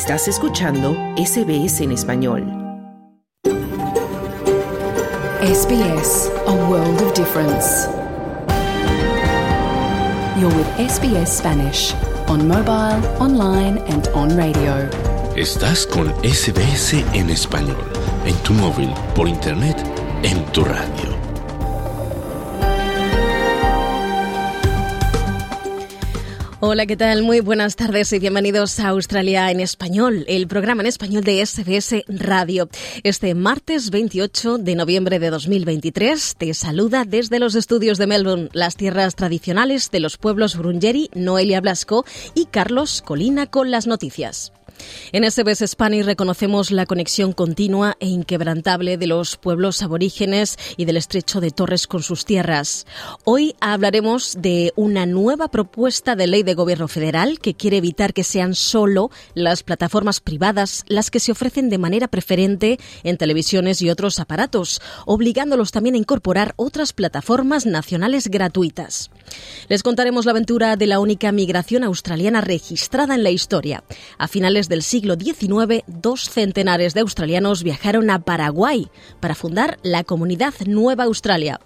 Estás escuchando SBS en español. SBS, a world of difference. You're with SBS Spanish on mobile, online and on radio. Estás con SBS en español, en tu móvil, por internet, en tu radio. Hola, ¿qué tal? Muy buenas tardes y bienvenidos a Australia en Español, el programa en español de SBS Radio. Este martes 28 de noviembre de 2023 te saluda desde los estudios de Melbourne, las tierras tradicionales de los pueblos Brungeri, Noelia Blasco y Carlos Colina con las noticias. En SBS Spanish reconocemos la conexión continua e inquebrantable de los pueblos aborígenes y del estrecho de Torres con sus tierras. Hoy hablaremos de una nueva propuesta de ley de gobierno federal que quiere evitar que sean solo las plataformas privadas las que se ofrecen de manera preferente en televisiones y otros aparatos, obligándolos también a incorporar otras plataformas nacionales gratuitas. Les contaremos la aventura de la única migración australiana registrada en la historia. A finales del siglo XIX, dos centenares de australianos viajaron a Paraguay para fundar la comunidad Nueva Australia.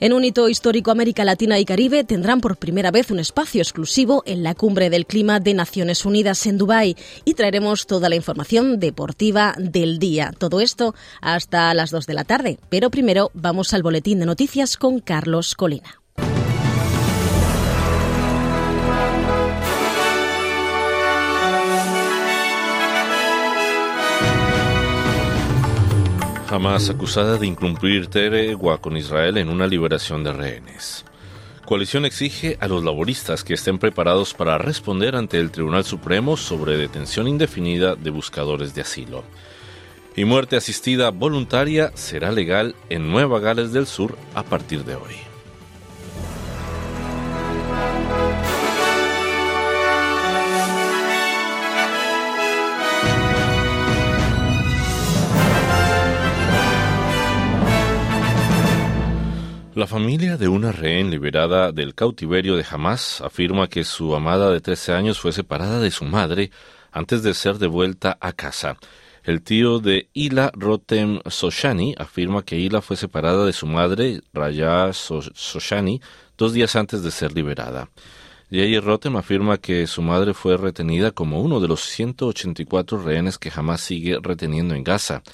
En un hito histórico, América Latina y Caribe tendrán por primera vez un espacio exclusivo en la Cumbre del Clima de Naciones Unidas en Dubái y traeremos toda la información deportiva del día. Todo esto hasta las 2 de la tarde. Pero primero vamos al boletín de noticias con Carlos Colina. Hamas acusada de incumplir tregua con Israel en una liberación de rehenes. Coalición exige a los laboristas que estén preparados para responder ante el Tribunal Supremo sobre detención indefinida de buscadores de asilo. Y muerte asistida voluntaria será legal en Nueva Gales del Sur a partir de hoy. La familia de una rehén liberada del cautiverio de Hamas afirma que su amada de 13 años fue separada de su madre antes de ser devuelta a casa. El tío de Ila Rotem Soshani afirma que Ila fue separada de su madre, Raya Soshani, dos días antes de ser liberada. Yair Rotem afirma que su madre fue retenida como uno de los 184 rehenes que Hamas sigue reteniendo en Gaza.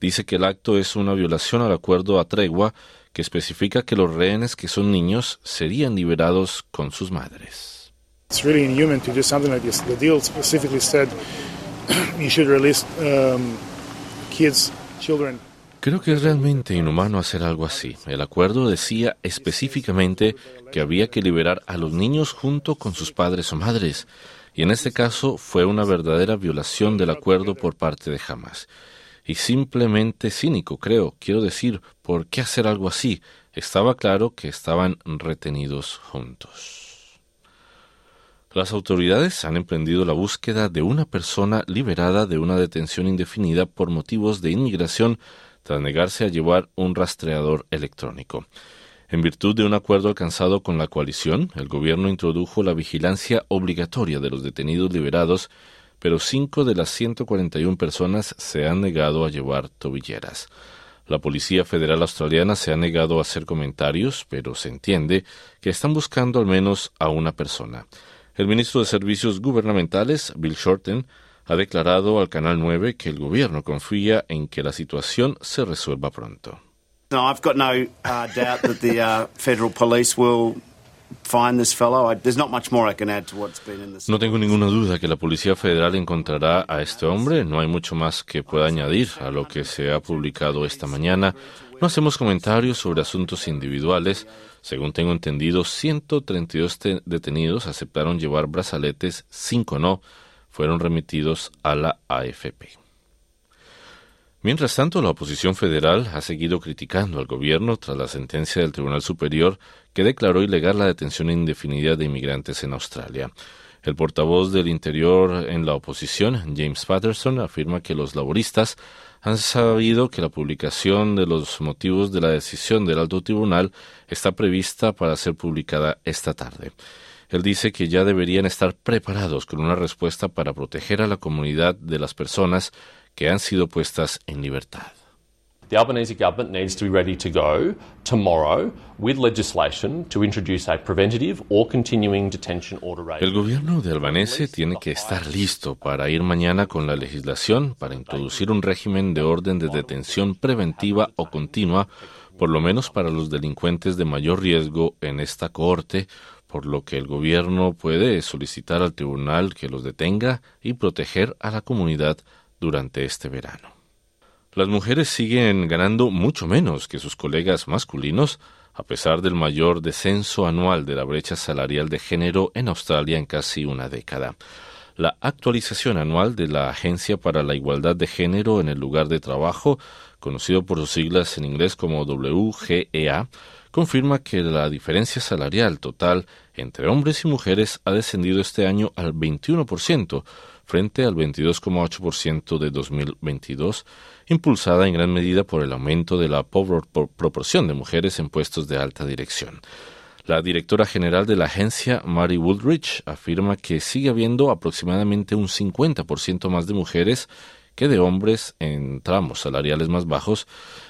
Dice que el acto es una violación al acuerdo a tregua que especifica que los rehenes que son niños serían liberados con sus madres. It's really inhuman to do something like this. The deal specifically said you should release um, kids, children. Creo que es realmente inhumano hacer algo así. El acuerdo decía específicamente que había que liberar a los niños junto con sus padres o madres, y en este caso fue una verdadera violación del acuerdo por parte de Hamas y simplemente cínico, creo. Quiero decir, ¿por qué hacer algo así? Estaba claro que estaban retenidos juntos. Las autoridades han emprendido la búsqueda de una persona liberada de una detención indefinida por motivos de inmigración tras negarse a llevar un rastreador electrónico. En virtud de un acuerdo alcanzado con la coalición, el gobierno introdujo la vigilancia obligatoria de los detenidos liberados pero cinco de las 141 personas se han negado a llevar tobilleras. La Policía Federal Australiana se ha negado a hacer comentarios, pero se entiende que están buscando al menos a una persona. El ministro de Servicios Gubernamentales, Bill Shorten, ha declarado al Canal 9 que el gobierno confía en que la situación se resuelva pronto. No, I've got no uh, doubt that the uh, federal police will no tengo ninguna duda que la Policía Federal encontrará a este hombre. No hay mucho más que pueda añadir a lo que se ha publicado esta mañana. No hacemos comentarios sobre asuntos individuales. Según tengo entendido, 132 detenidos aceptaron llevar brazaletes, 5 no. Fueron remitidos a la AFP. Mientras tanto, la oposición federal ha seguido criticando al gobierno tras la sentencia del Tribunal Superior que declaró ilegal la detención indefinida de inmigrantes en Australia. El portavoz del Interior en la oposición, James Patterson, afirma que los laboristas han sabido que la publicación de los motivos de la decisión del alto tribunal está prevista para ser publicada esta tarde. Él dice que ya deberían estar preparados con una respuesta para proteger a la comunidad de las personas que han sido puestas en libertad. The Albanese government needs to be ready to go tomorrow with legislation to introduce a preventative or continuing detention order El gobierno de Albanese tiene que estar listo para ir mañana con la legislación para introducir un régimen de orden de detención preventiva o continua, por lo menos para los delincuentes de mayor riesgo en esta corte, por lo que el gobierno puede solicitar al tribunal que los detenga y proteger a la comunidad durante este verano. Las mujeres siguen ganando mucho menos que sus colegas masculinos, a pesar del mayor descenso anual de la brecha salarial de género en Australia en casi una década. La actualización anual de la Agencia para la Igualdad de Género en el lugar de trabajo, conocido por sus siglas en inglés como WGEA, confirma que la diferencia salarial total entre hombres y mujeres ha descendido este año al 21%, frente al 22,8% de 2022, impulsada en gran medida por el aumento de la proporción de mujeres en puestos de alta dirección. La directora general de la agencia, Mary Woodridge, afirma que sigue habiendo aproximadamente un 50% más de mujeres que de hombres en tramos salariales más bajos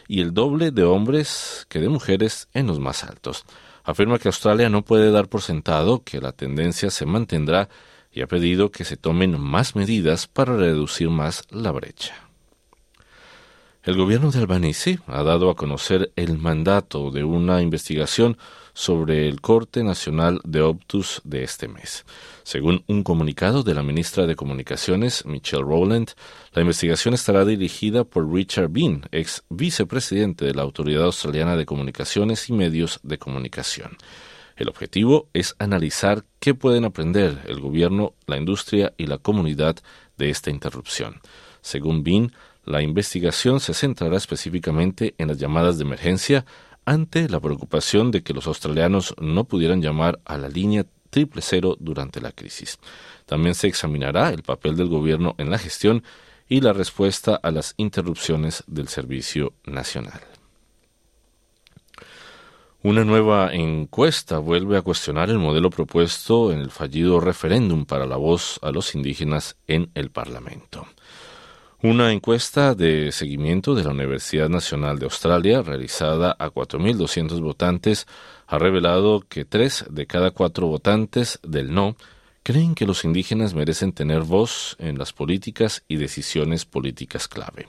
y el doble de hombres que de mujeres en los más altos. Afirma que Australia no puede dar por sentado que la tendencia se mantendrá y ha pedido que se tomen más medidas para reducir más la brecha. El gobierno de Albanese ha dado a conocer el mandato de una investigación sobre el corte nacional de Optus de este mes. Según un comunicado de la ministra de Comunicaciones, Michelle Rowland, la investigación estará dirigida por Richard Bean, ex vicepresidente de la Autoridad Australiana de Comunicaciones y Medios de Comunicación. El objetivo es analizar qué pueden aprender el gobierno, la industria y la comunidad de esta interrupción. Según Bean, la investigación se centrará específicamente en las llamadas de emergencia ante la preocupación de que los australianos no pudieran llamar a la línea triple cero durante la crisis. También se examinará el papel del gobierno en la gestión y la respuesta a las interrupciones del servicio nacional. Una nueva encuesta vuelve a cuestionar el modelo propuesto en el fallido referéndum para la voz a los indígenas en el Parlamento. Una encuesta de seguimiento de la Universidad Nacional de Australia, realizada a 4.200 votantes, ha revelado que tres de cada cuatro votantes del no creen que los indígenas merecen tener voz en las políticas y decisiones políticas clave.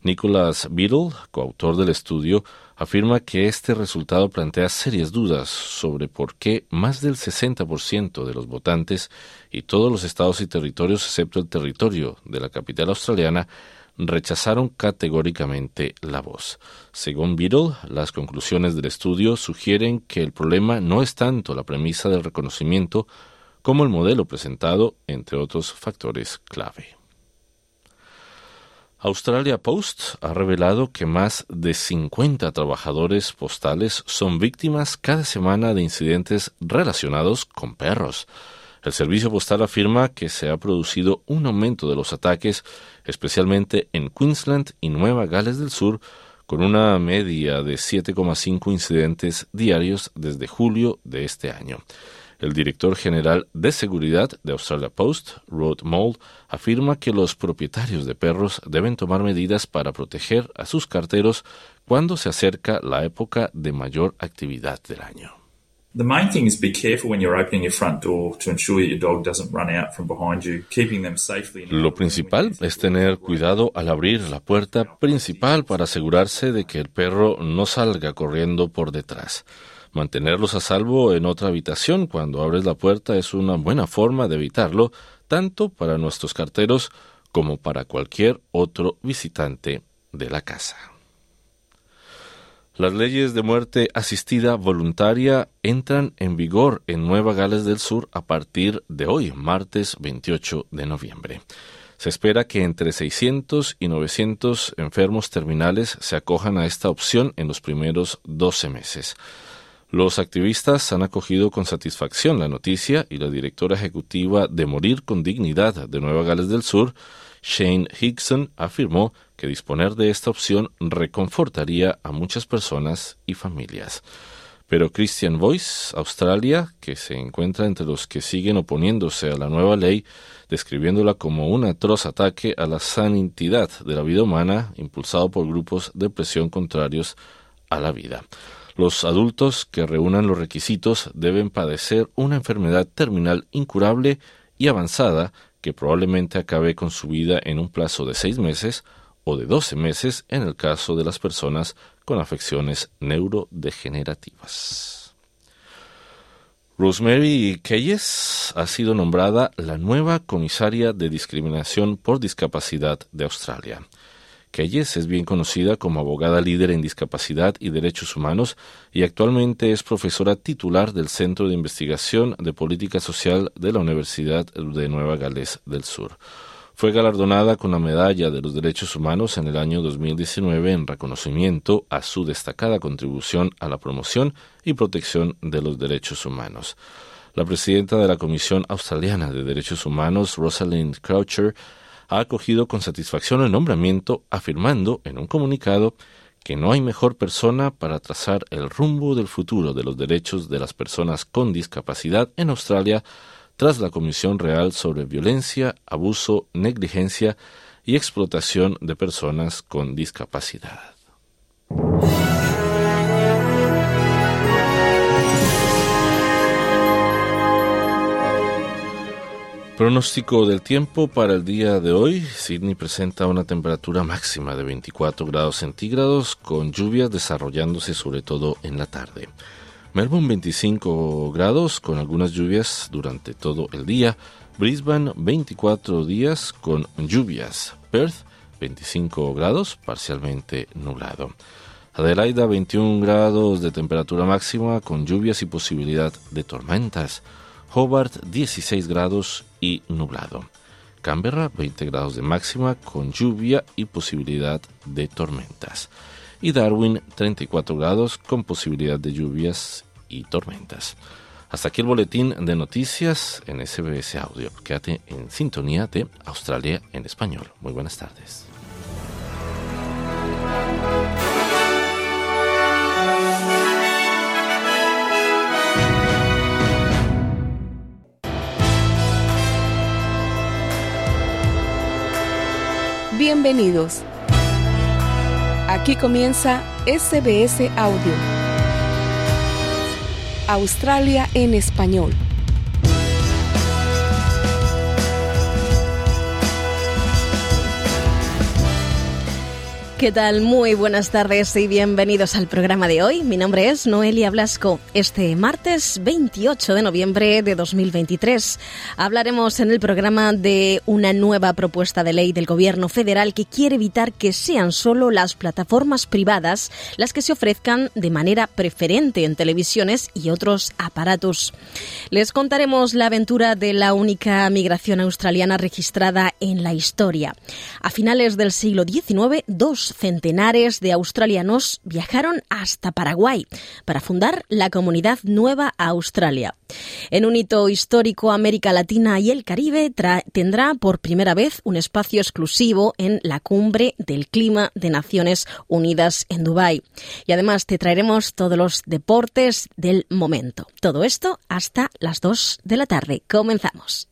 Nicholas Beadle, coautor del estudio, afirma que este resultado plantea serias dudas sobre por qué más del 60% de los votantes y todos los estados y territorios excepto el territorio de la capital australiana rechazaron categóricamente la voz. Según Beadle, las conclusiones del estudio sugieren que el problema no es tanto la premisa del reconocimiento como el modelo presentado, entre otros factores clave. Australia Post ha revelado que más de 50 trabajadores postales son víctimas cada semana de incidentes relacionados con perros. El servicio postal afirma que se ha producido un aumento de los ataques, especialmente en Queensland y Nueva Gales del Sur, con una media de 7,5 incidentes diarios desde julio de este año. El director general de seguridad de Australia Post, Rod Mould, afirma que los propietarios de perros deben tomar medidas para proteger a sus carteros cuando se acerca la época de mayor actividad del año. Lo principal es tener cuidado al abrir la puerta principal para asegurarse de que el perro no salga corriendo por detrás. Mantenerlos a salvo en otra habitación cuando abres la puerta es una buena forma de evitarlo, tanto para nuestros carteros como para cualquier otro visitante de la casa. Las leyes de muerte asistida voluntaria entran en vigor en Nueva Gales del Sur a partir de hoy, martes 28 de noviembre. Se espera que entre 600 y 900 enfermos terminales se acojan a esta opción en los primeros 12 meses. Los activistas han acogido con satisfacción la noticia y la directora ejecutiva de Morir con Dignidad de Nueva Gales del Sur, Shane Hickson, afirmó que disponer de esta opción reconfortaría a muchas personas y familias. Pero Christian Voice, Australia, que se encuentra entre los que siguen oponiéndose a la nueva ley, describiéndola como un atroz ataque a la sanidad de la vida humana impulsado por grupos de presión contrarios a la vida. Los adultos que reúnan los requisitos deben padecer una enfermedad terminal incurable y avanzada que probablemente acabe con su vida en un plazo de seis meses o de doce meses en el caso de las personas con afecciones neurodegenerativas. Rosemary Keyes ha sido nombrada la nueva comisaria de discriminación por discapacidad de Australia. Es bien conocida como abogada líder en discapacidad y derechos humanos y actualmente es profesora titular del Centro de Investigación de Política Social de la Universidad de Nueva Gales del Sur. Fue galardonada con la Medalla de los Derechos Humanos en el año 2019 en reconocimiento a su destacada contribución a la promoción y protección de los derechos humanos. La presidenta de la Comisión Australiana de Derechos Humanos, Rosalind Croucher, ha acogido con satisfacción el nombramiento, afirmando en un comunicado que no hay mejor persona para trazar el rumbo del futuro de los derechos de las personas con discapacidad en Australia tras la Comisión Real sobre Violencia, Abuso, Negligencia y Explotación de Personas con Discapacidad. Pronóstico del tiempo para el día de hoy. Sydney presenta una temperatura máxima de 24 grados centígrados con lluvias desarrollándose sobre todo en la tarde. Melbourne 25 grados con algunas lluvias durante todo el día. Brisbane 24 días con lluvias. Perth 25 grados parcialmente nublado. Adelaida 21 grados de temperatura máxima con lluvias y posibilidad de tormentas. Hobart 16 grados y nublado. Canberra 20 grados de máxima con lluvia y posibilidad de tormentas. Y Darwin 34 grados con posibilidad de lluvias y tormentas. Hasta aquí el boletín de noticias en SBS Audio. Quédate en sintonía de Australia en español. Muy buenas tardes. Bienvenidos. Aquí comienza SBS Audio. Australia en español. ¿Qué tal? Muy buenas tardes y bienvenidos al programa de hoy. Mi nombre es Noelia Blasco. Este martes 28 de noviembre de 2023 hablaremos en el programa de una nueva propuesta de ley del Gobierno federal que quiere evitar que sean solo las plataformas privadas las que se ofrezcan de manera preferente en televisiones y otros aparatos. Les contaremos la aventura de la única migración australiana registrada en la historia. A finales del siglo XIX, dos centenares de australianos viajaron hasta Paraguay para fundar la comunidad Nueva Australia. En un hito histórico, América Latina y el Caribe tendrá por primera vez un espacio exclusivo en la cumbre del clima de Naciones Unidas en Dubái. Y además te traeremos todos los deportes del momento. Todo esto hasta las 2 de la tarde. Comenzamos.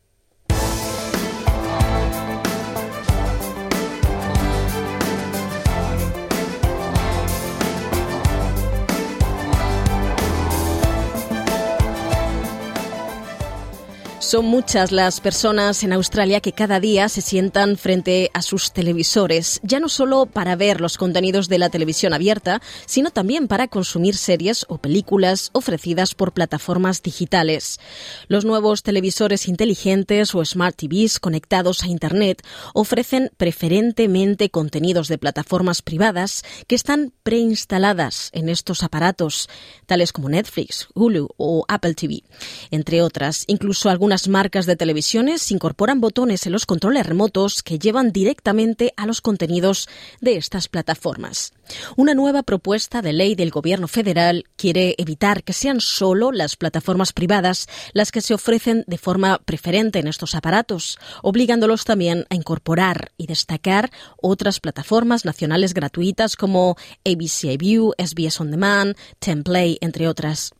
Son muchas las personas en Australia que cada día se sientan frente a sus televisores, ya no solo para ver los contenidos de la televisión abierta, sino también para consumir series o películas ofrecidas por plataformas digitales. Los nuevos televisores inteligentes o smart TVs conectados a Internet ofrecen preferentemente contenidos de plataformas privadas que están preinstaladas en estos aparatos, tales como Netflix, Hulu o Apple TV, entre otras, incluso algunas Algunas marcas de televisiones incorporan botones en los controles remotos que llevan directamente a los contenidos de estas plataformas. Una nueva propuesta de ley del Gobierno federal quiere evitar que sean solo las plataformas privadas las que se ofrecen de forma preferente en estos aparatos, obligándolos también a incorporar y destacar otras plataformas nacionales gratuitas como ABC iView, SBS On Demand, Templay, entre otras.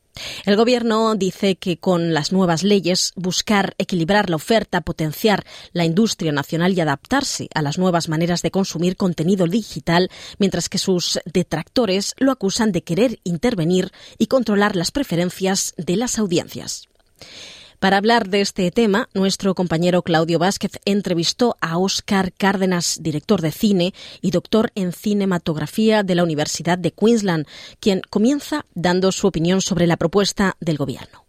El Gobierno dice que con las nuevas leyes buscar equilibrar la oferta, potenciar la industria nacional y adaptarse a las nuevas maneras de consumir contenido digital, mientras que sus detractores lo acusan de querer intervenir y controlar las preferencias de las audiencias. Para hablar de este tema, nuestro compañero Claudio Vázquez entrevistó a Óscar Cárdenas, director de cine y doctor en cinematografía de la Universidad de Queensland, quien comienza dando su opinión sobre la propuesta del gobierno.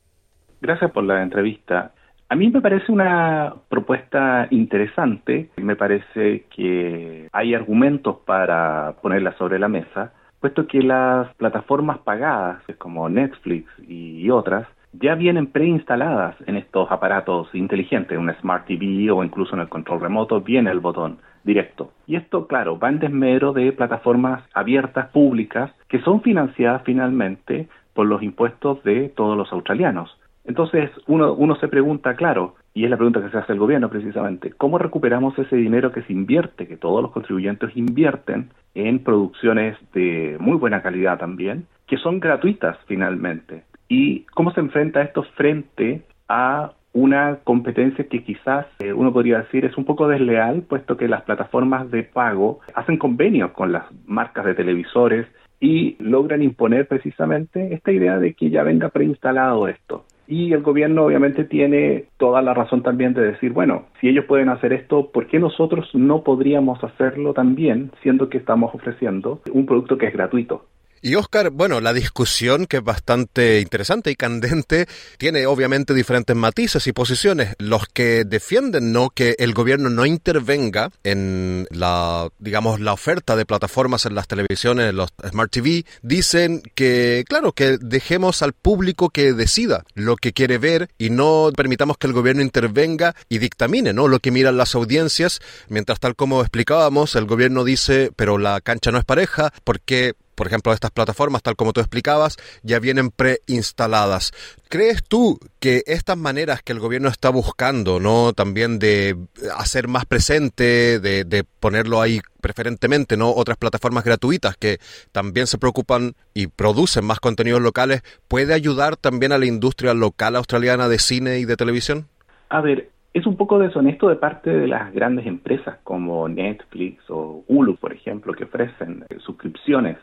Gracias por la entrevista. A mí me parece una propuesta interesante, me parece que hay argumentos para ponerla sobre la mesa, puesto que las plataformas pagadas como Netflix y otras ya vienen preinstaladas en estos aparatos inteligentes, una Smart TV o incluso en el control remoto, viene el botón directo. Y esto, claro, va en desmedro de plataformas abiertas, públicas, que son financiadas finalmente por los impuestos de todos los australianos. Entonces, uno, uno se pregunta, claro, y es la pregunta que se hace el gobierno precisamente, ¿cómo recuperamos ese dinero que se invierte, que todos los contribuyentes invierten en producciones de muy buena calidad también, que son gratuitas finalmente? Y cómo se enfrenta esto frente a una competencia que quizás eh, uno podría decir es un poco desleal, puesto que las plataformas de pago hacen convenios con las marcas de televisores y logran imponer precisamente esta idea de que ya venga preinstalado esto. Y el gobierno obviamente tiene toda la razón también de decir, bueno, si ellos pueden hacer esto, ¿por qué nosotros no podríamos hacerlo también, siendo que estamos ofreciendo un producto que es gratuito? Y Oscar, bueno, la discusión que es bastante interesante y candente tiene obviamente diferentes matices y posiciones. Los que defienden no que el gobierno no intervenga en la digamos la oferta de plataformas en las televisiones, los Smart TV, dicen que claro, que dejemos al público que decida lo que quiere ver y no permitamos que el gobierno intervenga y dictamine, ¿no? lo que miran las audiencias, mientras tal como explicábamos, el gobierno dice, pero la cancha no es pareja porque por ejemplo, estas plataformas, tal como tú explicabas, ya vienen preinstaladas. ¿Crees tú que estas maneras que el gobierno está buscando, ¿no? También de hacer más presente, de, de ponerlo ahí preferentemente, ¿no? Otras plataformas gratuitas que también se preocupan y producen más contenidos locales, ¿puede ayudar también a la industria local australiana de cine y de televisión? A ver, es un poco deshonesto de parte de las grandes empresas como Netflix o Hulu, por ejemplo, que ofrecen suscripciones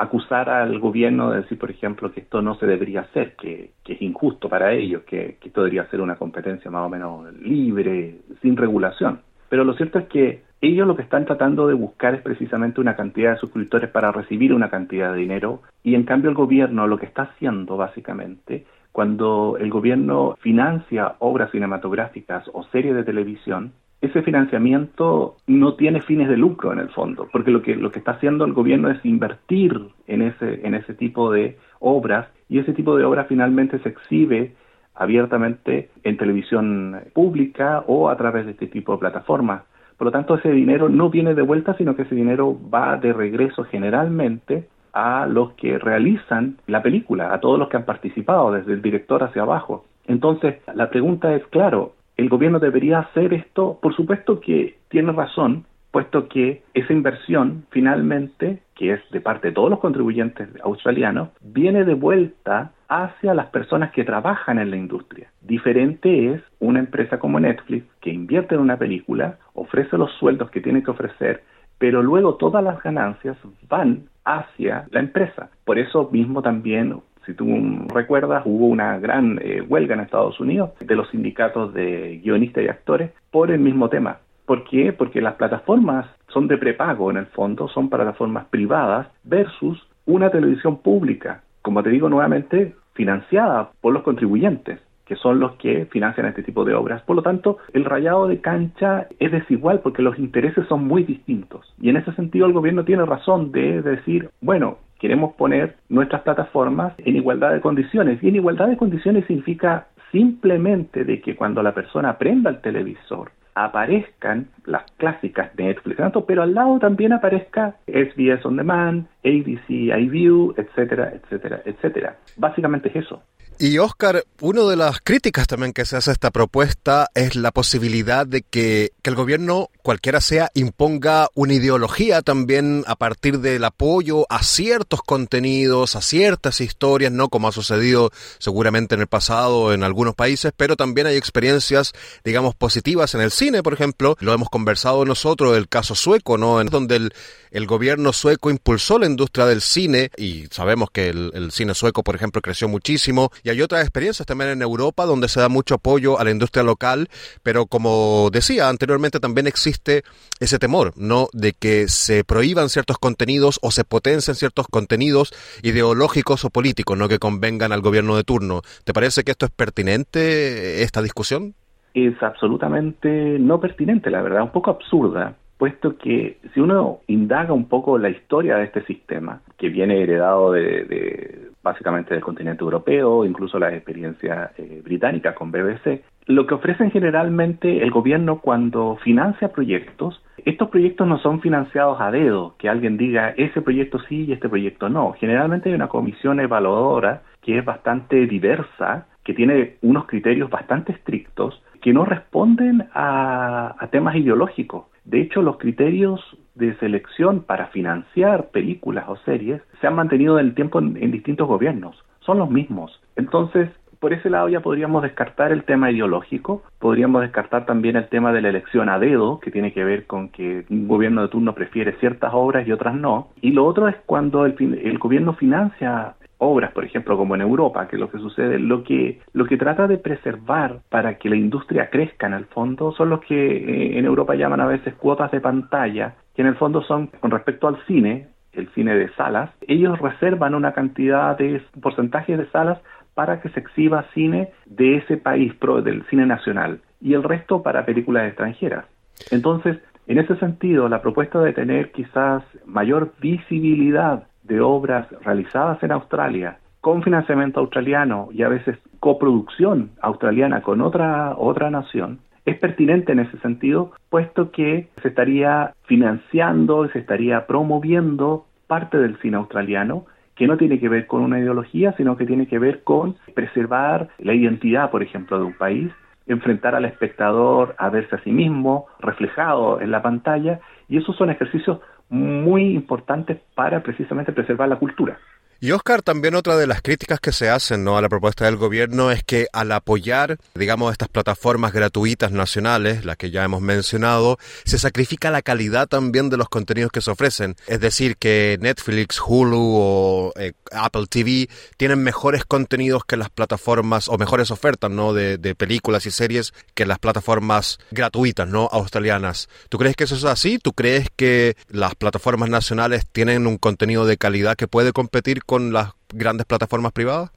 acusar al gobierno de decir, por ejemplo, que esto no se debería hacer, que, es injusto para ellos, que, esto debería ser una competencia más o menos libre, sin regulación. Pero lo cierto es que ellos lo que están tratando de buscar es precisamente una cantidad de suscriptores para recibir una cantidad de dinero y en cambio el gobierno lo que está haciendo básicamente cuando el gobierno financia obras cinematográficas o series de televisión ese financiamiento no tiene fines de lucro en el fondo, porque lo que lo que está haciendo el gobierno es invertir en ese en ese tipo de obras y ese tipo de obras finalmente se exhibe abiertamente en televisión pública o a través de este tipo de plataformas. Por lo tanto, ese dinero no viene de vuelta, sino que ese dinero va de regreso generalmente a los que realizan la película, a todos los que han participado, desde el director hacia abajo. Entonces, la pregunta es, claro, ¿El gobierno debería hacer esto? Por supuesto que tiene razón, puesto que esa inversión finalmente, que es de parte de todos los contribuyentes australianos, viene de vuelta hacia las personas que trabajan en la industria. Diferente es una empresa como Netflix que invierte en una película, ofrece los sueldos que tiene que ofrecer, pero luego todas las ganancias van hacia la empresa. Por eso mismo también si tú recuerdas, hubo una gran eh, huelga en Estados Unidos de los sindicatos de guionistas y actores por el mismo tema. ¿Por qué? Porque las plataformas son de prepago en el fondo, son plataformas privadas versus una televisión pública, como te digo nuevamente, financiada por los contribuyentes que son los que financian este tipo de obras. Por lo tanto, el rayado de cancha es desigual porque los intereses son muy distintos. Y en ese sentido el gobierno tiene razón de decir, bueno, queremos poner nuestras plataformas en igualdad de condiciones. Y en igualdad de condiciones significa simplemente de que cuando la persona prenda el televisor aparezcan las clásicas Netflix, pero al lado también aparezca SBS On Demand, ABC iView, etcétera, etcétera, etcétera. Básicamente es eso. Y Oscar, una de las críticas también que se hace a esta propuesta es la posibilidad de que, que, el gobierno, cualquiera sea, imponga una ideología también a partir del apoyo a ciertos contenidos, a ciertas historias, no como ha sucedido seguramente en el pasado en algunos países, pero también hay experiencias, digamos, positivas en el cine, por ejemplo. Lo hemos conversado nosotros, el caso sueco, ¿no? En donde el, el gobierno sueco impulsó la industria del cine y sabemos que el, el cine sueco, por ejemplo, creció muchísimo hay otras experiencias también en Europa donde se da mucho apoyo a la industria local, pero como decía anteriormente también existe ese temor, ¿no? De que se prohíban ciertos contenidos o se potencien ciertos contenidos ideológicos o políticos, ¿no? Que convengan al gobierno de turno. ¿Te parece que esto es pertinente, esta discusión? Es absolutamente no pertinente, la verdad, un poco absurda, puesto que si uno indaga un poco la historia de este sistema, que viene heredado de, básicamente del continente europeo, incluso la experiencia eh, británica con BBC, lo que ofrecen generalmente el gobierno cuando financia proyectos, estos proyectos no son financiados a dedo, que alguien diga ese proyecto sí y este proyecto no. Generalmente hay una comisión evaluadora que es bastante diversa, que tiene unos criterios bastante estrictos, que no responden a temas ideológicos. De hecho, los criterios de selección para financiar películas o series se han mantenido en el tiempo en, distintos gobiernos. Son los mismos. Entonces, por ese lado ya podríamos descartar el tema ideológico, podríamos descartar también el tema de la elección a dedo, que tiene que ver con que un gobierno de turno prefiere ciertas obras y otras no. Y lo otro es cuando el, el gobierno financia obras, por ejemplo, como en Europa, que lo que sucede, lo que, lo que trata de preservar para que la industria crezca en el fondo son los que eh, en Europa llaman a veces cuotas de pantalla, que en el fondo son con respecto al cine, el cine de salas, ellos reservan una cantidad de porcentajes de salas para que se exhiba cine de ese país, del cine nacional, y el resto para películas extranjeras. Entonces, en ese sentido, la propuesta de tener quizás mayor visibilidad de obras realizadas en Australia con financiamiento australiano y a veces coproducción australiana con otra, otra nación, es pertinente en ese sentido, puesto que se estaría financiando y se estaría promoviendo parte del cine australiano que no tiene que ver con una ideología, sino que tiene que ver con preservar la identidad, por ejemplo, de un país, enfrentar al espectador a verse a sí mismo reflejado en la pantalla, y esos son ejercicios muy importantes para precisamente preservar la cultura. Y Oscar, también otra de las críticas que se hacen ¿no? a la propuesta del gobierno es que al apoyar, digamos, estas plataformas gratuitas nacionales, las que ya hemos mencionado, se sacrifica la calidad también de los contenidos que se ofrecen. Es decir, que Netflix, Hulu o eh, Apple TV tienen mejores contenidos que las plataformas, o mejores ofertas, ¿no? De, de, películas y series que las plataformas gratuitas, ¿no? Australianas. ¿Tú crees que eso es así? ¿Tú crees que las plataformas nacionales tienen un contenido de calidad que puede competir con las grandes plataformas privadas?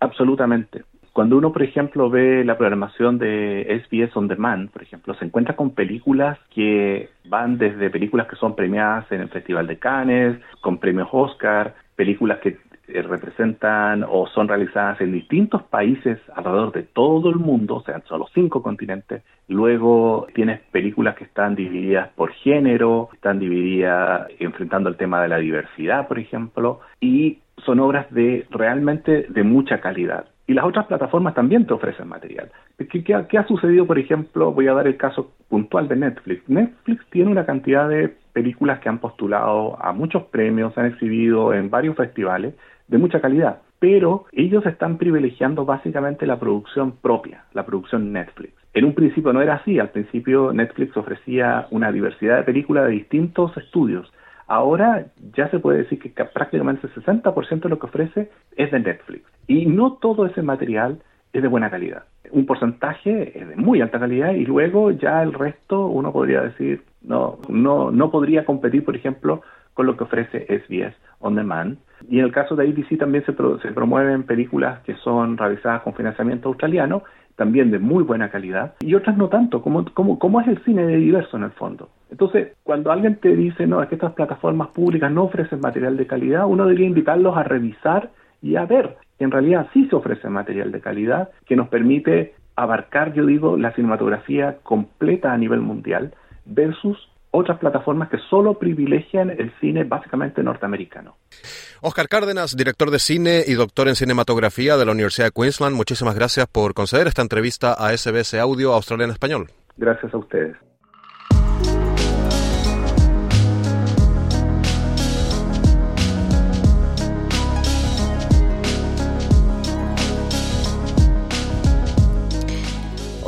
Absolutamente. Cuando uno, por ejemplo, ve la programación de SBS On Demand, por ejemplo, se encuentra con películas que van desde películas que son premiadas en el Festival de Cannes, con premios Oscar, películas que eh, representan o son realizadas en distintos países alrededor de todo el mundo, o sea, son los cinco continentes. Luego tienes películas que están divididas por género, están divididas enfrentando el tema de la diversidad, por ejemplo, y son obras de realmente de mucha calidad. Y las otras plataformas también te ofrecen material. ¿Qué, qué, ha sucedido, por ejemplo? Voy a dar el caso puntual de Netflix. Netflix tiene una cantidad de películas que han postulado a muchos premios, han exhibido en varios festivales de mucha calidad, pero ellos están privilegiando básicamente la producción propia, la producción Netflix. En un principio no era así, al principio Netflix ofrecía una diversidad de películas de distintos estudios. Ahora ya se puede decir que prácticamente el 60% de lo que ofrece es de Netflix. Y no todo ese material es de buena calidad. Un porcentaje es de muy alta calidad y luego ya el resto uno podría decir no no no podría competir, por ejemplo, con lo que ofrece SBS On Demand. Y en el caso de ABC también se, pro, se promueven películas que son realizadas con financiamiento australiano, también de muy buena calidad, y otras no tanto, como, como, como es el cine de diverso en el fondo. Entonces, cuando alguien te dice, no, que estas plataformas públicas no ofrecen material de calidad, uno debería invitarlos a revisar y a ver, en realidad sí se ofrece material de calidad que nos permite abarcar, yo digo, la cinematografía completa a nivel mundial versus otras plataformas que solo privilegian el cine básicamente norteamericano. Oscar Cárdenas, director de cine y doctor en cinematografía de la Universidad de Queensland, muchísimas gracias por conceder esta entrevista a SBS Audio Australia en Español. Gracias a ustedes.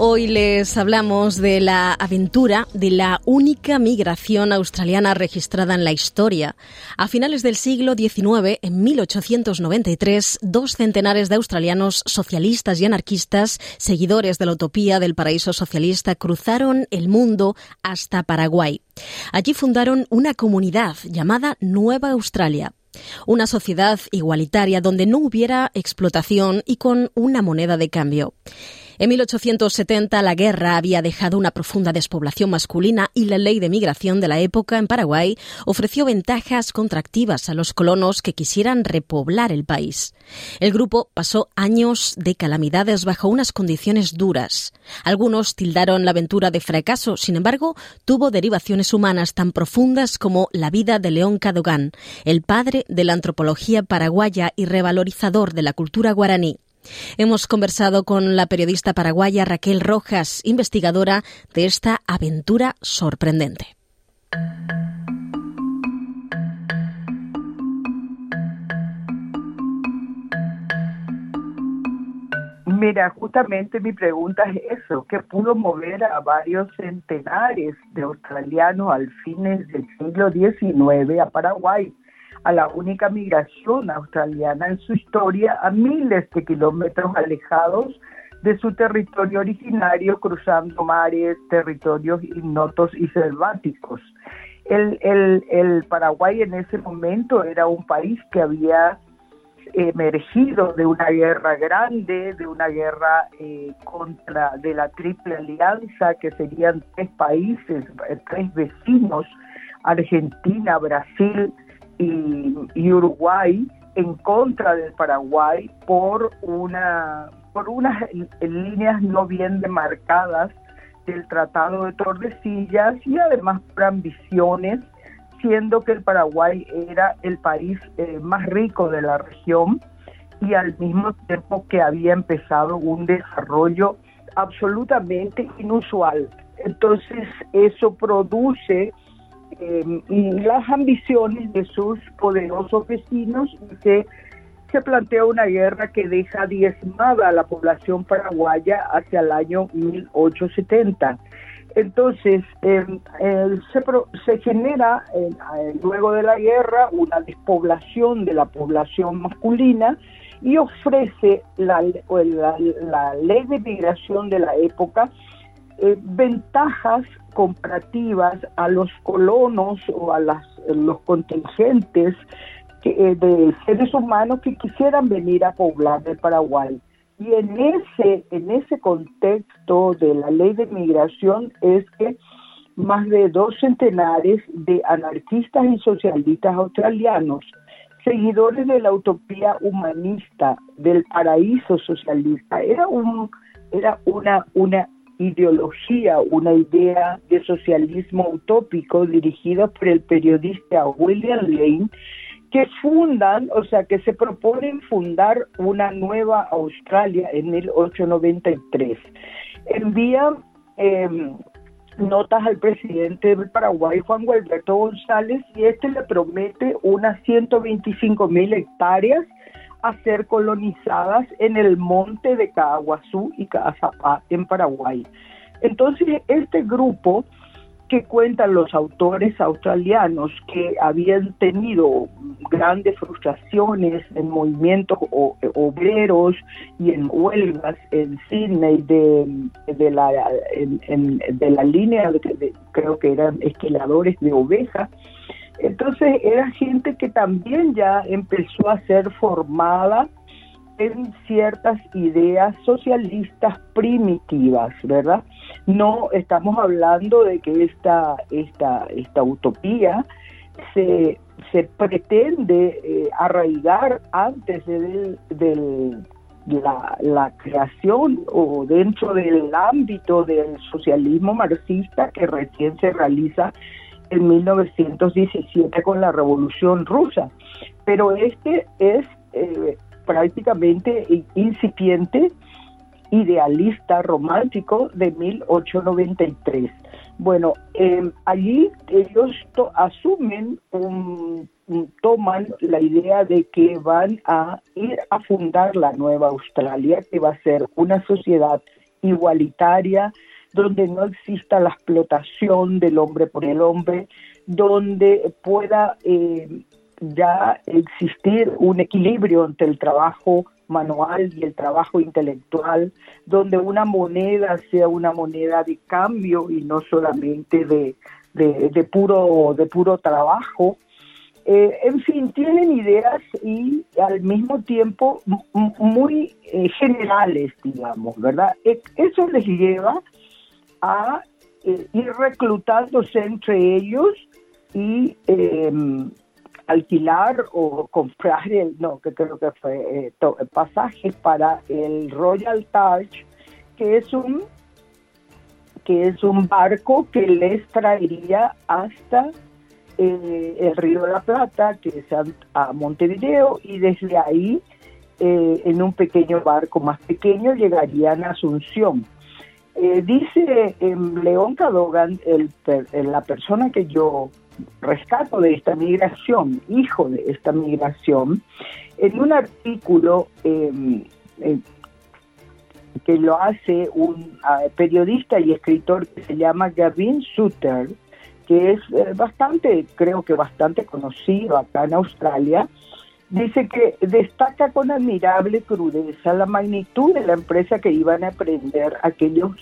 Hoy les hablamos de la aventura de la única migración australiana registrada en la historia. A finales del siglo XIX, en 1893, dos centenares de australianos socialistas y anarquistas, seguidores de la utopía del paraíso socialista, cruzaron el mundo hasta Paraguay. Allí fundaron una comunidad llamada Nueva Australia, una sociedad igualitaria donde no hubiera explotación y con una moneda de cambio. En 1870 la guerra había dejado una profunda despoblación masculina y la ley de migración de la época en Paraguay ofreció ventajas contractivas a los colonos que quisieran repoblar el país. El grupo pasó años de calamidades bajo unas condiciones duras. Algunos tildaron la aventura de fracaso, sin embargo, tuvo derivaciones humanas tan profundas como la vida de León Cadogan, el padre de la antropología paraguaya y revalorizador de la cultura guaraní. Hemos conversado con la periodista paraguaya Raquel Rojas, investigadora de esta aventura sorprendente. Mira, justamente mi pregunta es eso, ¿qué pudo mover a varios centenares de australianos al fines del siglo XIX a Paraguay? A la única migración australiana en su historia a miles de kilómetros alejados de su territorio originario, cruzando mares, territorios ignotos y selváticos. El, el, Paraguay en ese momento era un país que había emergido de una guerra grande, de una guerra eh, contra de la Triple Alianza, que serían tres países, tres vecinos, Argentina, Brasil y, Uruguay en contra del Paraguay por una por unas líneas no bien demarcadas del Tratado de Tordesillas y además por ambiciones, siendo que el Paraguay era el país eh, más rico de la región y al mismo tiempo que había empezado un desarrollo absolutamente inusual. Entonces eso produce eh, las ambiciones de sus poderosos vecinos y que se plantea una guerra que deja diezmada a la población paraguaya hacia el año 1870. Entonces, em, se, se, genera luego de la guerra una despoblación de la población masculina y ofrece la ley de migración de la época eh, ventajas comparativas a los colonos o a las, los contingentes eh, de seres humanos que quisieran venir a poblar el Paraguay. Y en ese, en ese contexto de la ley de migración es que más de dos centenares de anarquistas y socialistas australianos, seguidores de la utopía humanista del paraíso socialista, era un era una, una ideología, una idea de socialismo utópico dirigida por el periodista William Lane, que fundan, o sea, que se proponen fundar una nueva Australia en 1893. Envían em, notas al presidente del Paraguay, Juan Gualberto González, y este le promete unas 125 mil hectáreas a ser colonizadas en el monte de Caguazú y Caazapá en Paraguay. Entonces, este grupo que cuentan los autores australianos que habían tenido grandes frustraciones en movimientos obreros y en huelgas en Sydney de, la, de la línea, de, creo que eran esquiladores de ovejas, entonces era gente que también ya empezó a ser formada en ciertas ideas socialistas primitivas, ¿verdad? No estamos hablando de que esta, esta, esta utopía se, se pretende eh, arraigar antes de, la, la, creación o dentro del ámbito del socialismo marxista que recién se realiza en 1917 con la Revolución Rusa. Pero este es eh, prácticamente incipiente, idealista, romántico de 1893. Bueno, em, allí ellos asumen, toman la idea de que van a ir a fundar la nueva Australia, que va a ser una sociedad igualitaria, donde no exista la explotación del hombre por el hombre, donde pueda eh, ya existir un equilibrio entre el trabajo manual y el trabajo intelectual, donde una moneda sea una moneda de cambio y no solamente de, de, puro, de puro trabajo. Eh, en fin, tienen ideas y al mismo tiempo muy eh, generales, digamos, ¿verdad? E, eso les lleva a eh, ir reclutándose entre ellos y em, alquilar o comprar el, no, que creo que fue eh, pasajes para el Royal Touch, que es un que es un barco que les traería hasta eh, el Río de la Plata, que es a, Montevideo, y desde ahí, en un pequeño barco más pequeño, llegarían a Asunción. Eh, dice em, León Cadogan, el, la persona que yo rescato de esta migración, hijo de esta migración, en un artículo em, que lo hace un ah, periodista y escritor que se llama Gavin Sutter, que es eh, bastante, creo que bastante conocido acá en Australia, Dice que destaca con admirable crudeza la magnitud de la empresa que iban a emprender aquellos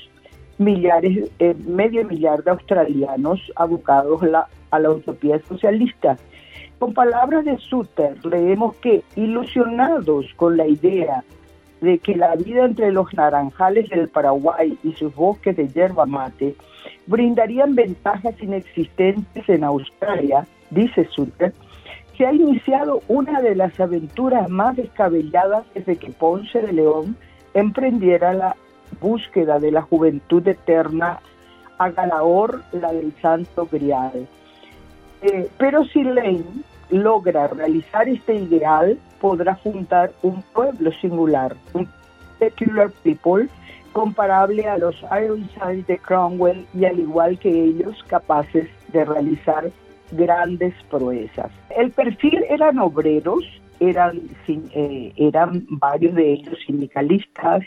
millares, eh, medio millar de australianos abocados a la utopía socialista. Con palabras de Sutter, leemos que, ilusionados con la idea de que la vida entre los naranjales del Paraguay y sus bosques de yerba mate brindarían ventajas inexistentes en Australia, dice Sutter, se ha iniciado una de las aventuras más descabelladas desde que Ponce de León emprendiera la búsqueda de la juventud eterna a Galaor, la del Santo Grial. Eh, pero si Lane logra realizar este ideal, podrá fundar un pueblo singular, un peculiar people, comparable a los Ironsides de Cromwell y al igual que ellos capaces de realizar grandes proezas. El perfil eran obreros, eran, eh, eran varios de ellos sindicalistas.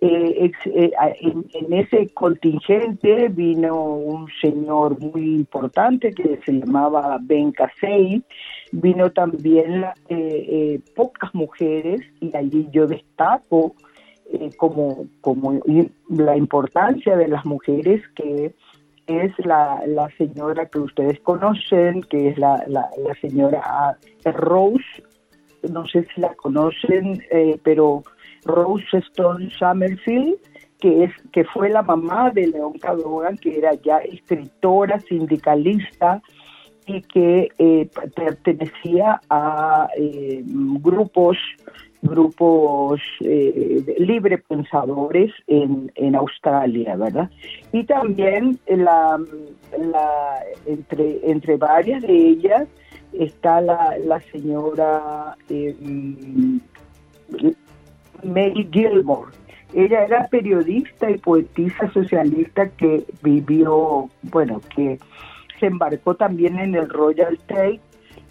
Eh, eh, en, ese contingente vino un señor muy importante que se llamaba Ben Casey, vino también pocas mujeres y allí yo destaco como, como la importancia de las mujeres que es la, la señora que ustedes conocen, que es la, la, señora Rose, no sé si la conocen, eh, pero Rose Stone Summerfield, que, es, que fue la mamá de León Cadogan, que era ya escritora, sindicalista, y que eh, pertenecía a eh, grupos grupos eh, libre pensadores en, en, Australia, ¿verdad? Y también la, la, entre, entre varias de ellas está la, la señora eh, Mary Gilmore. Ella era periodista y poetisa socialista que vivió, bueno, que se embarcó también en el Royal Take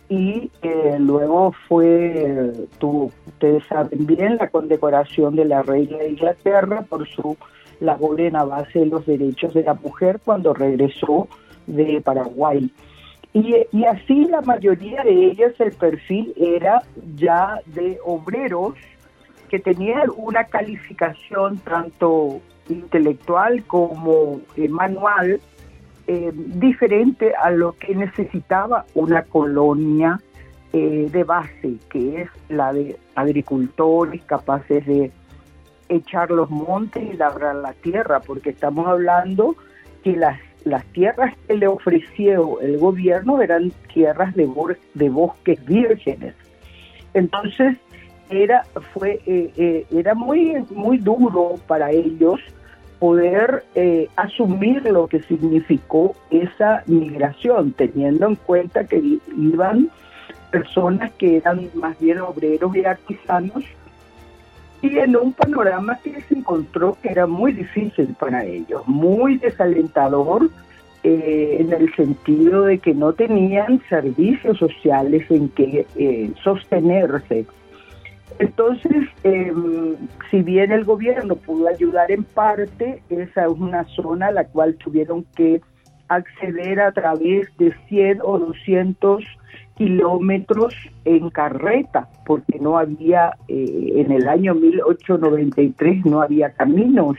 y eh, luego fue, tuvo, ustedes saben bien, la condecoración de la reina de Inglaterra por su labor en la base de los derechos de la mujer cuando regresó de Paraguay. Y, y así la mayoría de ellas el perfil era ya de obreros que tenían una calificación tanto intelectual como eh, manual eh, diferente a lo que necesitaba una colonia eh, de base, que es la de agricultores capaces de echar los montes y labrar la tierra, porque estamos hablando que las, las tierras que le ofreció el gobierno eran tierras de, de bosques vírgenes. Entonces era, fue, eh, eh, era muy, muy duro para ellos poder eh, asumir lo que significó esa migración, teniendo en cuenta que iban personas que eran más bien obreros y artesanos y en un panorama que se encontró que era muy difícil para ellos, muy desalentador eh, en el sentido de que no tenían servicios sociales en que eh, sostenerse. Entonces, em, si bien el gobierno pudo ayudar en parte, esa es una zona a la cual tuvieron que acceder a través de 100 o 200 kilómetros en carreta, porque no había, eh, en el año 1893 no había caminos.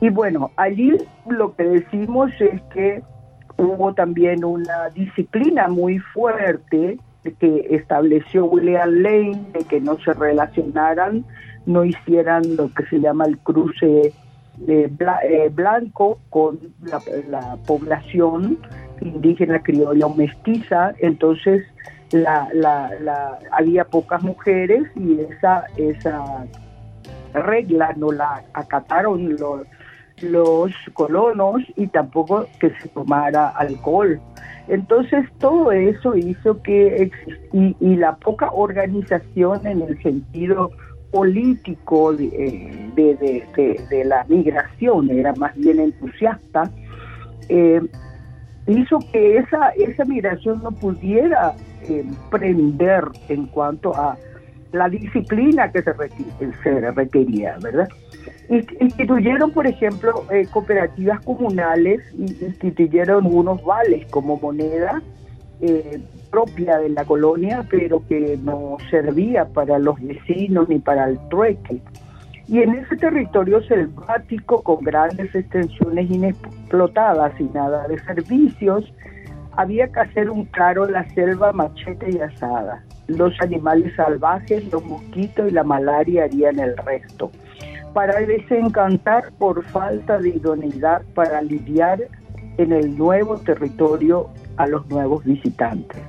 Y bueno, allí lo que decimos es que hubo también una disciplina muy fuerte que estableció William Lane de que no se relacionaran, no hicieran lo que se llama el cruce de eh, blanco con la población indígena, criolla o mestiza, entonces la, la, había pocas mujeres y esa, esa regla no la acataron los, los colonos y tampoco que se tomara alcohol. Entonces todo eso hizo que, y, y la poca organización en el sentido político de, eh, de, la migración, era más bien entusiasta, eh, hizo que esa, esa migración no pudiera eh, prender en cuanto a la disciplina que se, se requería, ¿verdad? Instituyeron, por ejemplo, eh, cooperativas comunales, instituyeron unos vales como moneda eh, propia de la colonia, pero que no servía para los vecinos ni para el trueque. Y en ese territorio selvático, con grandes extensiones inexplotadas y nada de servicios, había que hacer un claro la selva machete y asada. Los animales salvajes, los mosquitos y la malaria harían el resto. Para desencantar por falta de idoneidad para lidiar en el nuevo territorio a los nuevos visitantes.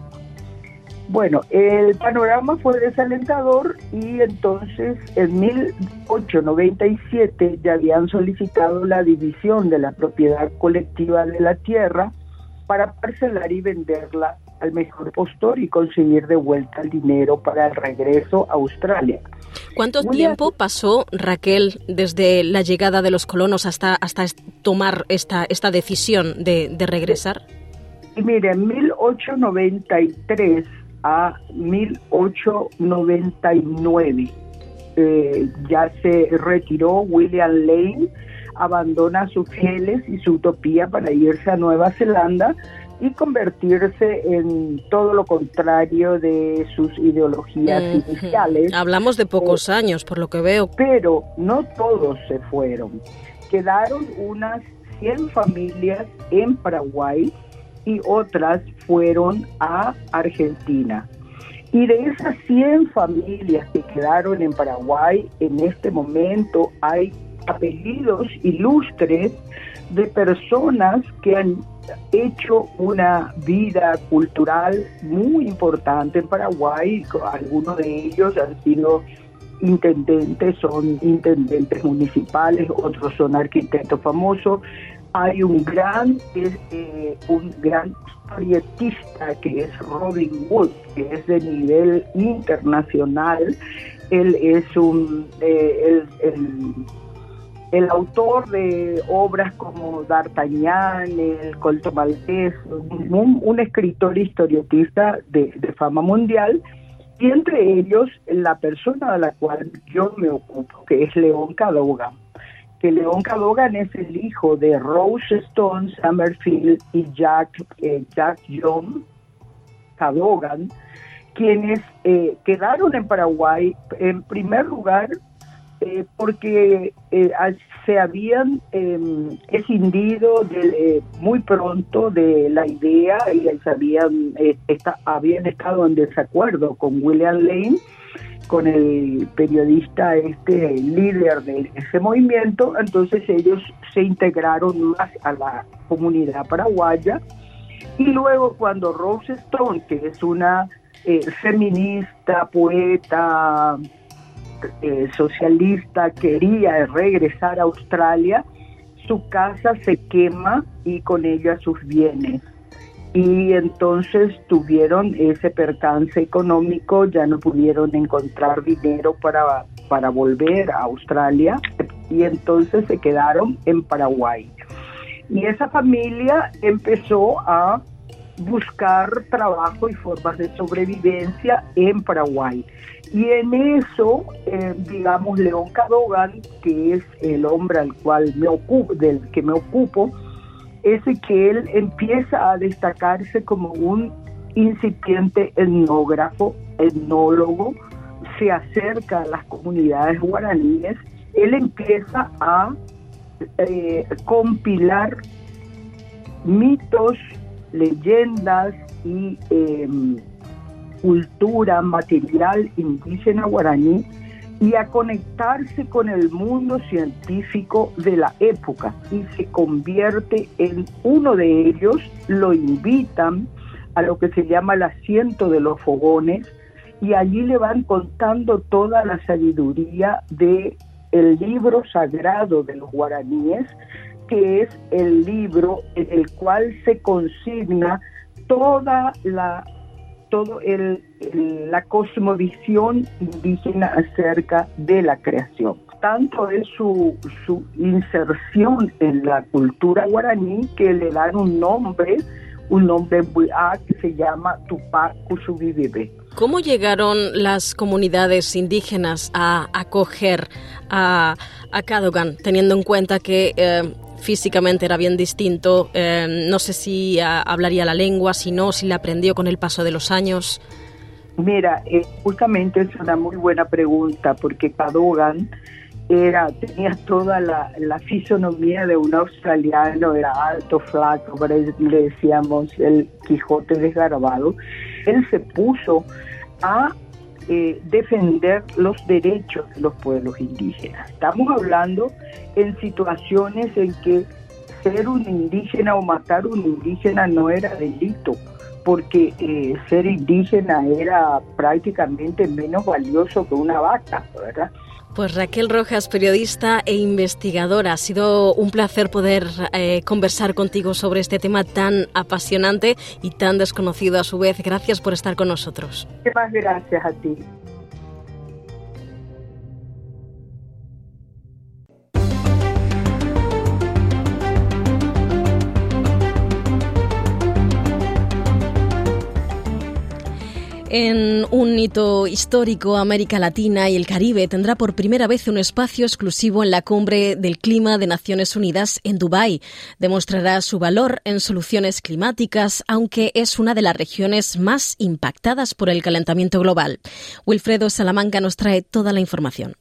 Bueno, el panorama fue desalentador y entonces en 1897 ya habían solicitado la división de la propiedad colectiva de la tierra para parcelar y venderla al mejor postor y conseguir de vuelta el dinero para el regreso a Australia. ¿Cuánto tiempo pasó Raquel desde la llegada de los colonos hasta, hasta tomar esta, esta decisión de, de regresar? Mire, en 1893 a 1899. Eh, ya se retiró William Lane, abandona a sus fieles y su utopía para irse a Nueva Zelanda y convertirse en todo lo contrario de sus ideologías iniciales. Hablamos de pocos eh, años, por lo que veo. Pero no todos se fueron. Quedaron unas 100 familias en Paraguay y otras fueron a Argentina. Y de esas 100 familias que quedaron en Paraguay, en este momento hay apellidos ilustres de personas que han hecho una vida cultural muy importante en Paraguay. Algunos de ellos han sido intendentes, son intendentes municipales, otros son arquitectos famosos hay un gran, eh, un gran historietista que es Robin Wood, que es de nivel internacional. Él es un, eh, el, autor de obras como D'Artagnan, El Colto Maltés, un, escritor historietista de, fama mundial y entre ellos la persona de la cual yo me ocupo, que es León Cadogan que León Cadogan es el hijo de Rose Stone Summerfield y Jack, eh, Jack John Cadogan, quienes eh, quedaron en Paraguay en primer lugar eh, porque se habían em, escindido de, muy pronto de la idea y habían, habían estado en desacuerdo con William Lane con el periodista este líder de ese movimiento, entonces ellos se integraron más a la comunidad paraguaya. Y luego cuando Rose Stone, que es una eh, feminista, poeta, eh, socialista, quería regresar a Australia, su casa se quema y con ella sus bienes. Y entonces tuvieron ese percance económico, ya no pudieron encontrar dinero para, para volver a Australia y entonces se quedaron en Paraguay. Y esa familia empezó a buscar trabajo y formas de sobrevivencia en Paraguay. Y en eso, eh, digamos, León Cadogan, que es el hombre al cual me ocupo, del que me ocupo, es que él empieza a destacarse como un incipiente etnógrafo, etnólogo, se acerca a las comunidades guaraníes, él empieza a eh, compilar mitos, leyendas y em, cultura material indígena guaraní y a conectarse con el mundo científico de la época y se convierte en uno de ellos, lo invitan a lo que se llama el asiento de los fogones y allí le van contando toda la sabiduría de el libro sagrado de los guaraníes, que es el libro en el cual se consigna toda la todo el, la cosmovisión indígena acerca de la creación. Tanto es su, su inserción en la cultura guaraní que le dan un nombre, un nombre que se llama Tupac Cusubibibe. ¿Cómo llegaron las comunidades indígenas a acoger a, a Cadogan, teniendo en cuenta que eh, físicamente era bien distinto. Eh, no sé si ah, hablaría la lengua, si no, si la aprendió con el paso de los años. Mira, eh, justamente es una muy buena pregunta porque Cadogan era, tenía toda la, fisonomía de un australiano, era alto, flaco, le decíamos el Quijote desgarbado. Él se puso a eh, defender los derechos de los pueblos indígenas. Estamos hablando en situaciones en que ser un indígena o matar un indígena no era delito, porque eh, ser indígena era prácticamente menos valioso que una vaca, ¿verdad? Pues Raquel Rojas, periodista e investigadora, ha sido un placer poder eh, conversar contigo sobre este tema tan apasionante y tan desconocido a su vez. Gracias por estar con nosotros. Muchas gracias a ti. En un hito histórico, América Latina y el Caribe tendrá por primera vez un espacio exclusivo en la cumbre del clima de Naciones Unidas en Dubái. Demostrará su valor en soluciones climáticas, aunque es una de las regiones más impactadas por el calentamiento global. Wilfredo Salamanca nos trae toda la información.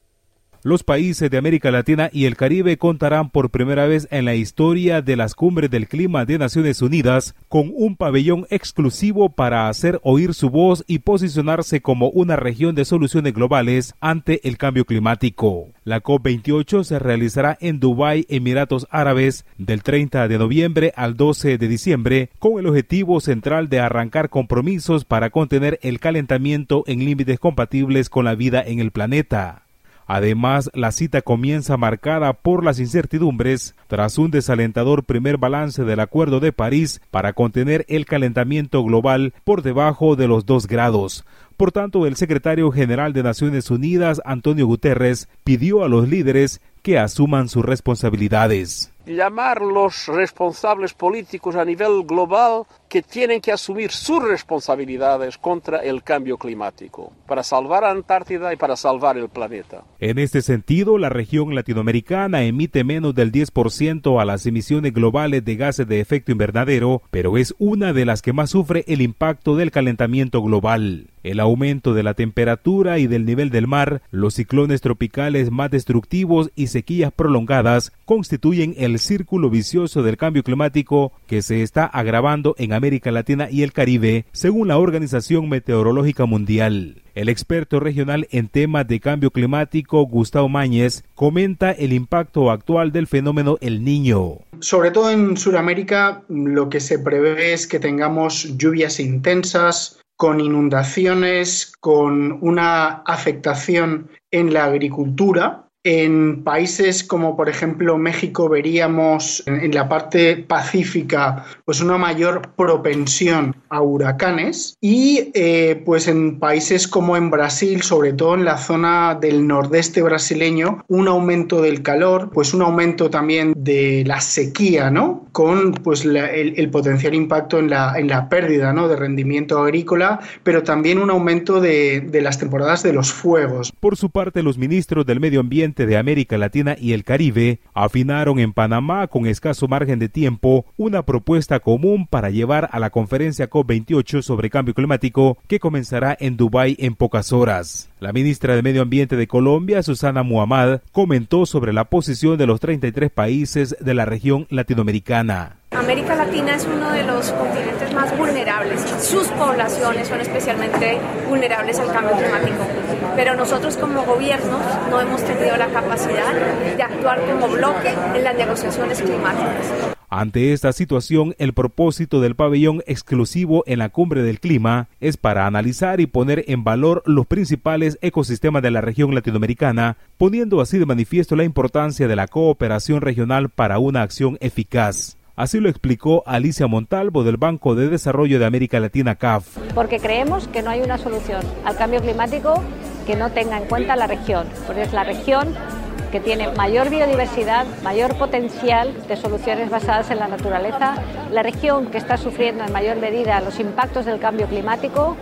Los países de América Latina y el Caribe contarán por primera vez en la historia de las cumbres del clima de Naciones Unidas con un pabellón exclusivo para hacer oír su voz y posicionarse como una región de soluciones globales ante el cambio climático. La COP28 se realizará en Dubái, Emiratos Árabes, del 30 de noviembre al 12 de diciembre, con el objetivo central de arrancar compromisos para contener el calentamiento en límites compatibles con la vida en el planeta. Además, la cita comienza marcada por las incertidumbres tras un desalentador primer balance del Acuerdo de París para contener el calentamiento global por debajo de los dos grados. Por tanto, el secretario general de Naciones Unidas, Antonio Guterres, pidió a los líderes que asuman sus responsabilidades llamar los responsables políticos a nivel global que tienen que asumir sus responsabilidades contra el cambio climático, para salvar a Antártida y para salvar el planeta. En este sentido, la región latinoamericana emite menos del 10% a las emisiones globales de gases de efecto invernadero, pero es una de las que más sufre el impacto del calentamiento global. El aumento de la temperatura y del nivel del mar, los ciclones tropicales más destructivos y sequías prolongadas constituyen el círculo vicioso del cambio climático que se está agravando en América Latina y el Caribe, según la Organización Meteorológica Mundial. El experto regional en temas de cambio climático, Gustavo Máñez, comenta el impacto actual del fenómeno El Niño. Sobre todo en Sudamérica, lo que se prevé es que tengamos lluvias intensas, con inundaciones, con una afectación en la agricultura en países como por ejemplo México veríamos en, la parte pacífica pues una mayor propensión a huracanes y eh, pues en países como en Brasil, sobre todo en la zona del nordeste brasileño, un aumento del calor, pues un aumento también de la sequía, ¿no? Con pues el, potencial impacto en la, en la pérdida ¿no? de rendimiento agrícola, pero también un aumento de, de las temporadas de los fuegos. Por su parte, los ministros del Medio Ambiente de América Latina y el Caribe afinaron en Panamá con escaso margen de tiempo una propuesta común para llevar a la conferencia COP28 sobre cambio climático que comenzará en Dubái en pocas horas. La ministra de Medio Ambiente de Colombia, Susana Muhammad, comentó sobre la posición de los 33 países de la región latinoamericana. América Latina es uno de los continentes más vulnerables. Sus poblaciones son especialmente vulnerables al cambio climático. Pero nosotros como gobiernos no hemos tenido la capacidad de actuar como bloque en las negociaciones climáticas. Ante esta situación, el propósito del pabellón exclusivo en la cumbre del clima es para analizar y poner en valor los principales ecosistemas de la región latinoamericana, poniendo así de manifiesto la importancia de la cooperación regional para una acción eficaz. Así lo explicó Alicia Montalvo del Banco de Desarrollo de América Latina CAF. Porque creemos que no hay una solución al cambio climático que no tenga en cuenta la región, porque es la región que tiene mayor biodiversidad, mayor potencial de soluciones basadas en la naturaleza, la región que está sufriendo en mayor medida los impactos del cambio climático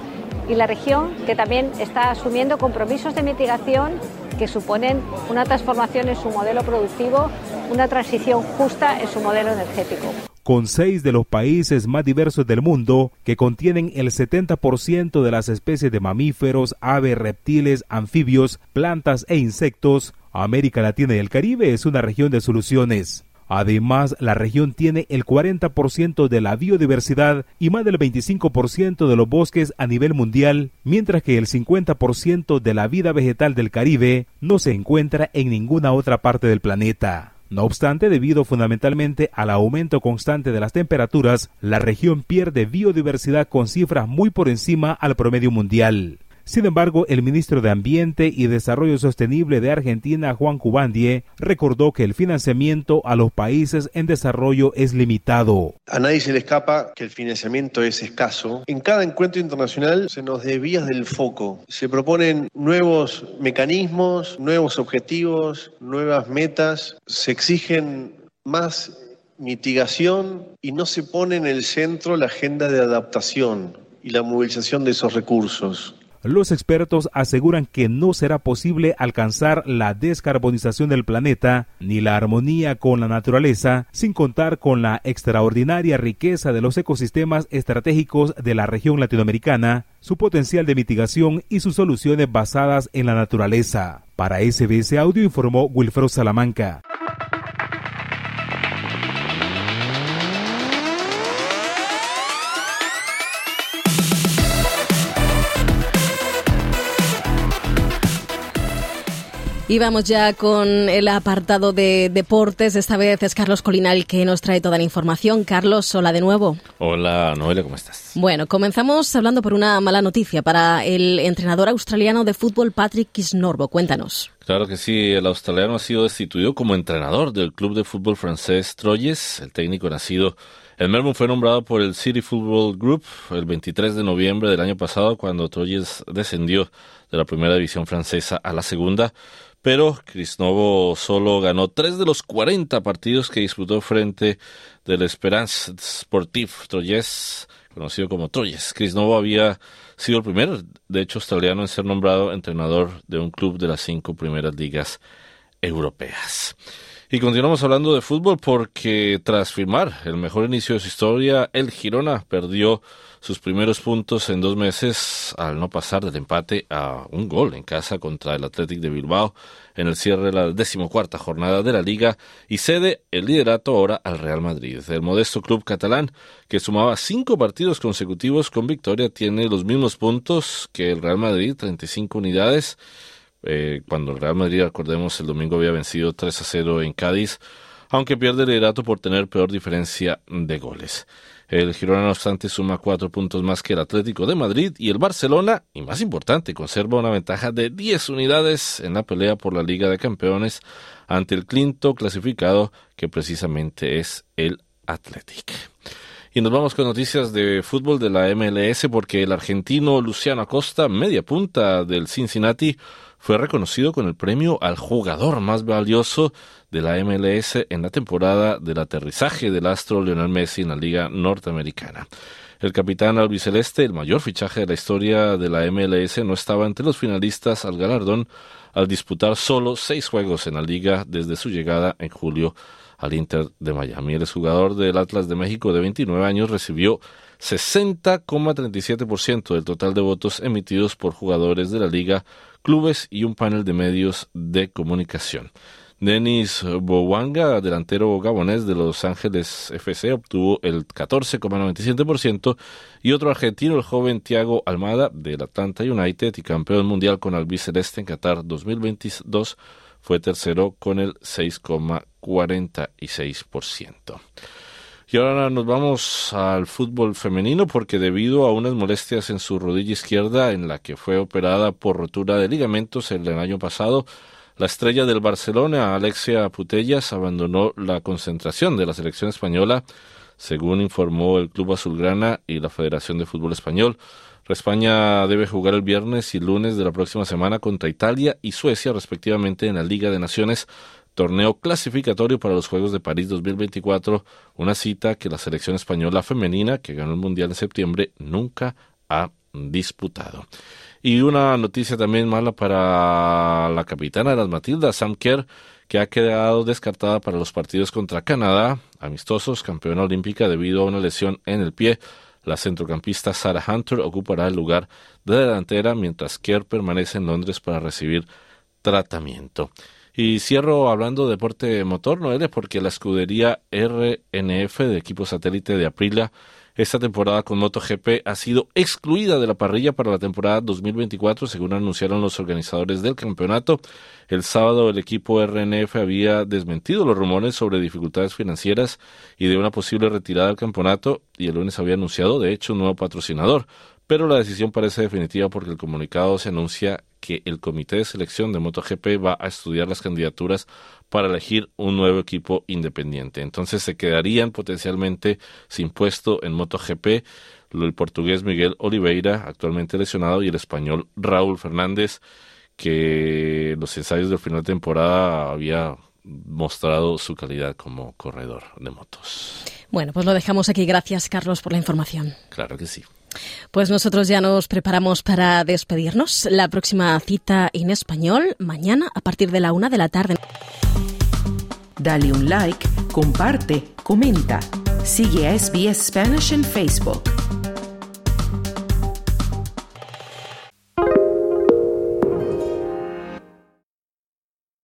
y la región que también está asumiendo compromisos de mitigación que suponen una transformación en su modelo productivo, una transición justa en su modelo energético con seis de los países más diversos del mundo, que contienen el 70% de las especies de mamíferos, aves, reptiles, anfibios, plantas e insectos, América Latina y el Caribe es una región de soluciones. Además, la región tiene el 40% de la biodiversidad y más del 25% de los bosques a nivel mundial, mientras que el 50% de la vida vegetal del Caribe no se encuentra en ninguna otra parte del planeta. No obstante, debido fundamentalmente al aumento constante de las temperaturas, la región pierde biodiversidad con cifras muy por encima al promedio mundial. Sin embargo, el ministro de Ambiente y Desarrollo Sostenible de Argentina, Juan Cubandie, recordó que el financiamiento a los países en desarrollo es limitado. A nadie se le escapa que el financiamiento es escaso. En cada encuentro internacional se nos desvía del foco. Se proponen nuevos mecanismos, nuevos objetivos, nuevas metas. Se exigen más mitigación y no se pone en el centro la agenda de adaptación y la movilización de esos recursos. Los expertos aseguran que no será posible alcanzar la descarbonización del planeta ni la armonía con la naturaleza sin contar con la extraordinaria riqueza de los ecosistemas estratégicos de la región latinoamericana, su potencial de mitigación y sus soluciones basadas en la naturaleza. Para SBS Audio informó Wilfredo Salamanca. Y vamos ya con el apartado de deportes. Esta vez es Carlos Colinal que nos trae toda la información. Carlos, hola de nuevo. Hola, Noelia, ¿cómo estás? Bueno, comenzamos hablando por una mala noticia para el entrenador australiano de fútbol Patrick Kisnorbo. Cuéntanos. Claro que sí, el australiano ha sido destituido como entrenador del club de fútbol francés Troyes. El técnico nacido en Melbourne fue nombrado por el City Football Group el 23 de noviembre del año pasado cuando Troyes descendió de la primera división francesa a la segunda pero Crisnovo solo ganó tres de los 40 partidos que disputó frente del Esperance Sportif Troyes, conocido como Troyes. Crisnovo había sido el primer, de hecho, australiano en ser nombrado entrenador de un club de las cinco primeras ligas europeas. Y continuamos hablando de fútbol porque tras firmar el mejor inicio de su historia, el Girona perdió sus primeros puntos en dos meses al no pasar del empate a un gol en casa contra el Athletic de Bilbao en el cierre de la decimocuarta jornada de la liga y cede el liderato ahora al Real Madrid. El modesto club catalán, que sumaba cinco partidos consecutivos con victoria, tiene los mismos puntos que el Real Madrid, 35 unidades. Eh, cuando el Real Madrid, acordemos, el domingo había vencido 3 a 0 en Cádiz, aunque pierde el liderato por tener peor diferencia de goles. El Girona, no obstante, suma cuatro puntos más que el Atlético de Madrid y el Barcelona, y más importante, conserva una ventaja de 10 unidades en la pelea por la Liga de Campeones ante el quinto clasificado, que precisamente es el Athletic. Y nos vamos con noticias de fútbol de la MLS porque el argentino Luciano Acosta, media punta del Cincinnati, fue reconocido con el premio al jugador más valioso de la MLS en la temporada del aterrizaje del astro Lionel Messi en la Liga Norteamericana. El capitán albiceleste, el mayor fichaje de la historia de la MLS, no estaba entre los finalistas al galardón al disputar solo seis juegos en la liga desde su llegada en julio al Inter de Miami. El jugador del Atlas de México de 29 años recibió 60,37% del total de votos emitidos por jugadores de la liga clubes y un panel de medios de comunicación. Denis Bowanga, delantero gabonés de Los Ángeles FC, obtuvo el 14,97% y otro argentino, el joven Thiago Almada del Atlanta United y campeón mundial con albiceleste en Qatar 2022, fue tercero con el 6,46%. Y ahora nos vamos al fútbol femenino porque debido a unas molestias en su rodilla izquierda en la que fue operada por rotura de ligamentos el año pasado, la estrella del Barcelona, Alexia Putellas, abandonó la concentración de la selección española, según informó el Club Azulgrana y la Federación de Fútbol Español. España debe jugar el viernes y lunes de la próxima semana contra Italia y Suecia, respectivamente, en la Liga de Naciones torneo clasificatorio para los Juegos de París 2024, una cita que la selección española femenina, que ganó el Mundial en septiembre, nunca ha disputado. Y una noticia también mala para la capitana de las Matildas, Sam Kerr, que ha quedado descartada para los partidos contra Canadá, amistosos, campeona olímpica debido a una lesión en el pie. La centrocampista Sarah Hunter ocupará el lugar de delantera mientras Kerr permanece en Londres para recibir tratamiento. Y cierro hablando de deporte motor, Noelia, porque la escudería RNF de equipo satélite de Aprilia esta temporada con MotoGP ha sido excluida de la parrilla para la temporada 2024, según anunciaron los organizadores del campeonato. El sábado el equipo RNF había desmentido los rumores sobre dificultades financieras y de una posible retirada del campeonato y el lunes había anunciado, de hecho, un nuevo patrocinador. Pero la decisión parece definitiva porque el comunicado se anuncia que el comité de selección de MotoGP va a estudiar las candidaturas para elegir un nuevo equipo independiente. Entonces se quedarían potencialmente sin puesto en MotoGP el portugués Miguel Oliveira, actualmente lesionado, y el español Raúl Fernández, que los ensayos del final de temporada había mostrado su calidad como corredor de motos. Bueno, pues lo dejamos aquí. Gracias, Carlos, por la información. Claro que sí. Pues nosotros ya nos preparamos para despedirnos. La próxima cita en español mañana a partir de la una de la tarde. Dale un like, comparte, comenta. Sigue a SBS Spanish en Facebook.